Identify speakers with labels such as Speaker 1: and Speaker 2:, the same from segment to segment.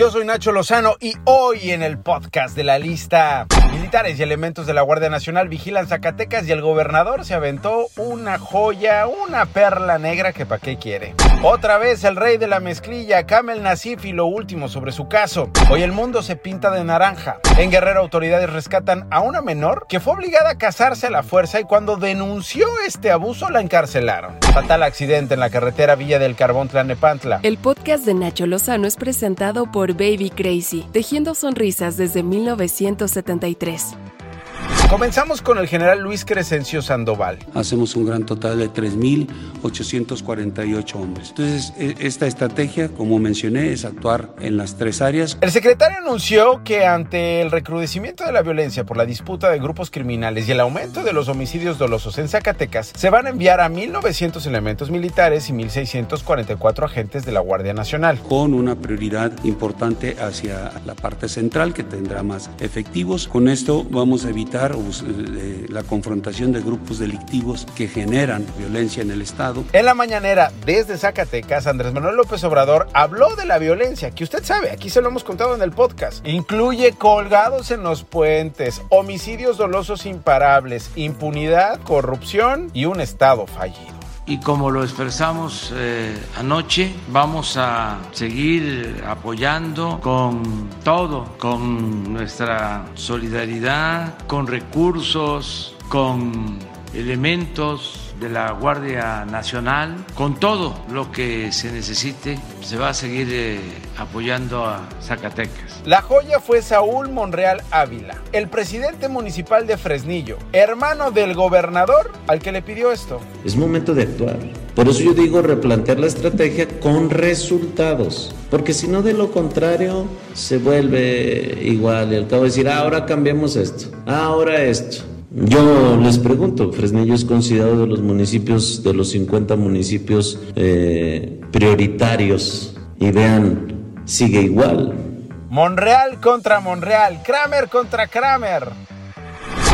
Speaker 1: Yo soy Nacho Lozano y hoy en el podcast de la lista, militares y elementos de la Guardia Nacional vigilan Zacatecas y el gobernador se aventó una joya, una perla negra que pa' qué quiere. Otra vez el rey de la mezclilla, Kamel Nasif y lo último sobre su caso. Hoy el mundo se pinta de naranja. En Guerrero autoridades rescatan a una menor que fue obligada a casarse a la fuerza y cuando denunció este abuso la encarcelaron. Fatal accidente en la carretera Villa del Carbón Tlanepantla.
Speaker 2: El podcast de Nacho Lozano es presentado por Baby Crazy, tejiendo sonrisas desde 1973.
Speaker 1: Comenzamos con el general Luis Crescencio Sandoval.
Speaker 3: Hacemos un gran total de 3.848 hombres. Entonces, e, esta estrategia, como mencioné, es actuar en las tres áreas.
Speaker 1: El secretario anunció que ante el recrudecimiento de la violencia por la disputa de grupos criminales y el aumento de los homicidios dolosos en Zacatecas, se van a enviar a 1.900 elementos militares y 1.644 agentes de la Guardia Nacional.
Speaker 3: Con una prioridad importante hacia la parte central, que tendrá más efectivos. Con esto vamos a evitar la confrontación de grupos delictivos que generan violencia en el Estado.
Speaker 1: En la mañanera, desde Zacatecas, Andrés Manuel López Obrador habló de la violencia, que usted sabe, aquí se lo hemos contado en el podcast. Incluye colgados en los puentes, homicidios dolosos imparables, impunidad, corrupción y un Estado fallido
Speaker 4: y como lo expresamos eh, anoche, vamos a seguir apoyando con todo, con nuestra solidaridad, con recursos, con elementos de la Guardia Nacional, con todo lo que se necesite, se va a seguir eh, apoyando a Zacatecas.
Speaker 1: La joya fue Saúl Monreal Ávila, el presidente municipal de Fresnillo, hermano del gobernador al que le pidió esto.
Speaker 5: Es momento de actuar. Por eso yo digo replantear la estrategia con resultados, porque si no de lo contrario se vuelve igual y al cabo decir, ah, ahora cambiemos esto, ah, ahora esto. Yo les pregunto, Fresnillo es considerado de los municipios, de los 50 municipios eh, prioritarios y vean, sigue igual.
Speaker 1: Monreal contra Monreal, Kramer contra Kramer.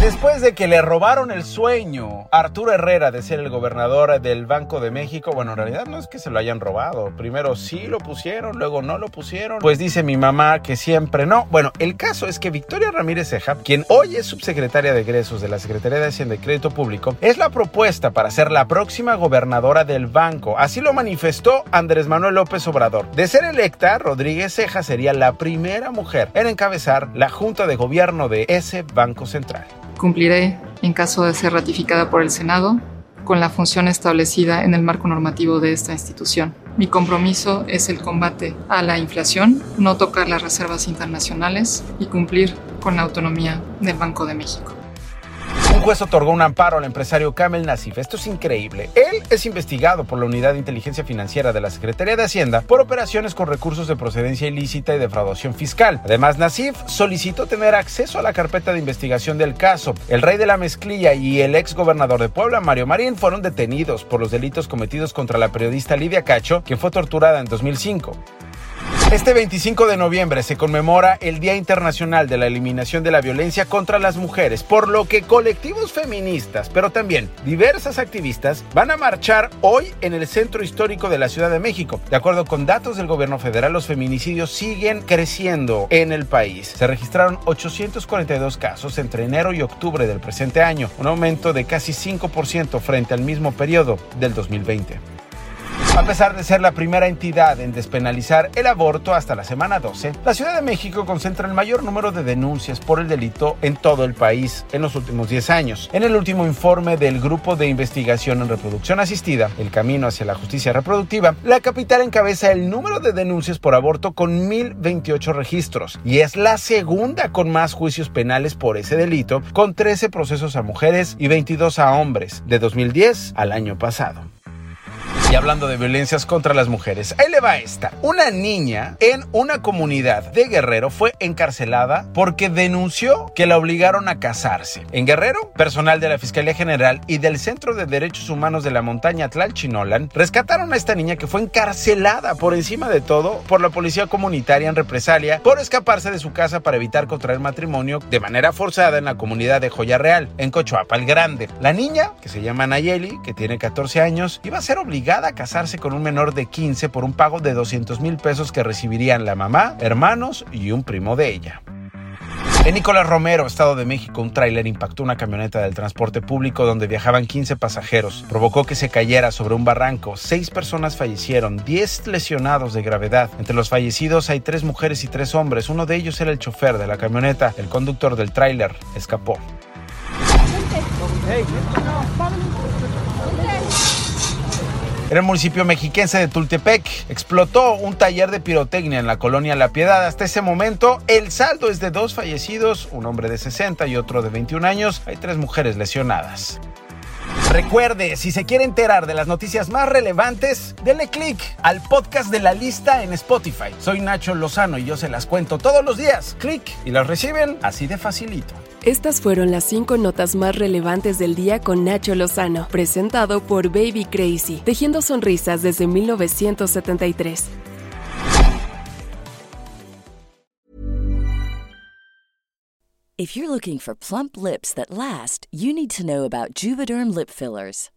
Speaker 1: Después de que le robaron el sueño a Arturo Herrera de ser el gobernador del Banco de México, bueno, en realidad no es que se lo hayan robado. Primero sí lo pusieron, luego no lo pusieron. Pues dice mi mamá que siempre no. Bueno, el caso es que Victoria Ramírez Ceja, quien hoy es subsecretaria de egresos de la Secretaría de Hacienda y Crédito Público, es la propuesta para ser la próxima gobernadora del banco. Así lo manifestó Andrés Manuel López Obrador. De ser electa, Rodríguez Ceja sería la primera mujer en encabezar la Junta de Gobierno de ese Banco Central.
Speaker 6: Cumpliré, en caso de ser ratificada por el Senado, con la función establecida en el marco normativo de esta institución. Mi compromiso es el combate a la inflación, no tocar las reservas internacionales y cumplir con la autonomía del Banco de México.
Speaker 1: Juez otorgó un amparo al empresario Kamel Nasif. Esto es increíble. Él es investigado por la Unidad de Inteligencia Financiera de la Secretaría de Hacienda por operaciones con recursos de procedencia ilícita y defraudación fiscal. Además, Nasif solicitó tener acceso a la carpeta de investigación del caso. El rey de la mezclilla y el ex gobernador de Puebla, Mario Marín, fueron detenidos por los delitos cometidos contra la periodista Lidia Cacho, que fue torturada en 2005. Este 25 de noviembre se conmemora el Día Internacional de la Eliminación de la Violencia contra las Mujeres, por lo que colectivos feministas, pero también diversas activistas, van a marchar hoy en el Centro Histórico de la Ciudad de México. De acuerdo con datos del gobierno federal, los feminicidios siguen creciendo en el país. Se registraron 842 casos entre enero y octubre del presente año, un aumento de casi 5% frente al mismo periodo del 2020. A pesar de ser la primera entidad en despenalizar el aborto hasta la semana 12, la Ciudad de México concentra el mayor número de denuncias por el delito en todo el país en los últimos 10 años. En el último informe del Grupo de Investigación en Reproducción Asistida, El Camino hacia la Justicia Reproductiva, la capital encabeza el número de denuncias por aborto con 1.028 registros y es la segunda con más juicios penales por ese delito, con 13 procesos a mujeres y 22 a hombres, de 2010 al año pasado. Hablando de violencias contra las mujeres, ahí le va esta. Una niña en una comunidad de Guerrero fue encarcelada porque denunció que la obligaron a casarse. En Guerrero, personal de la Fiscalía General y del Centro de Derechos Humanos de la montaña Tlalchinolan rescataron a esta niña que fue encarcelada por encima de todo por la policía comunitaria en represalia por escaparse de su casa para evitar contraer matrimonio de manera forzada en la comunidad de Joya Real, en Cochoapa el Grande. La niña, que se llama Nayeli, que tiene 14 años, iba a ser obligada a casarse con un menor de 15 por un pago de 200 mil pesos que recibirían la mamá, hermanos y un primo de ella. En Nicolás Romero, Estado de México, un tráiler impactó una camioneta del transporte público donde viajaban 15 pasajeros. Provocó que se cayera sobre un barranco. Seis personas fallecieron, 10 lesionados de gravedad. Entre los fallecidos hay tres mujeres y tres hombres. Uno de ellos era el chofer de la camioneta. El conductor del tráiler escapó. En el municipio mexiquense de Tultepec explotó un taller de pirotecnia en la colonia La Piedad. Hasta ese momento, el saldo es de dos fallecidos, un hombre de 60 y otro de 21 años. Hay tres mujeres lesionadas. Recuerde, si se quiere enterar de las noticias más relevantes, denle click al podcast de la lista en Spotify. Soy Nacho Lozano y yo se las cuento todos los días. Click y las reciben así de facilito.
Speaker 2: Estas fueron las cinco notas más relevantes del día con Nacho Lozano, presentado por Baby Crazy, tejiendo sonrisas desde 1973.
Speaker 7: If you're looking for plump lips that last, you need to know about Juvederm lip fillers.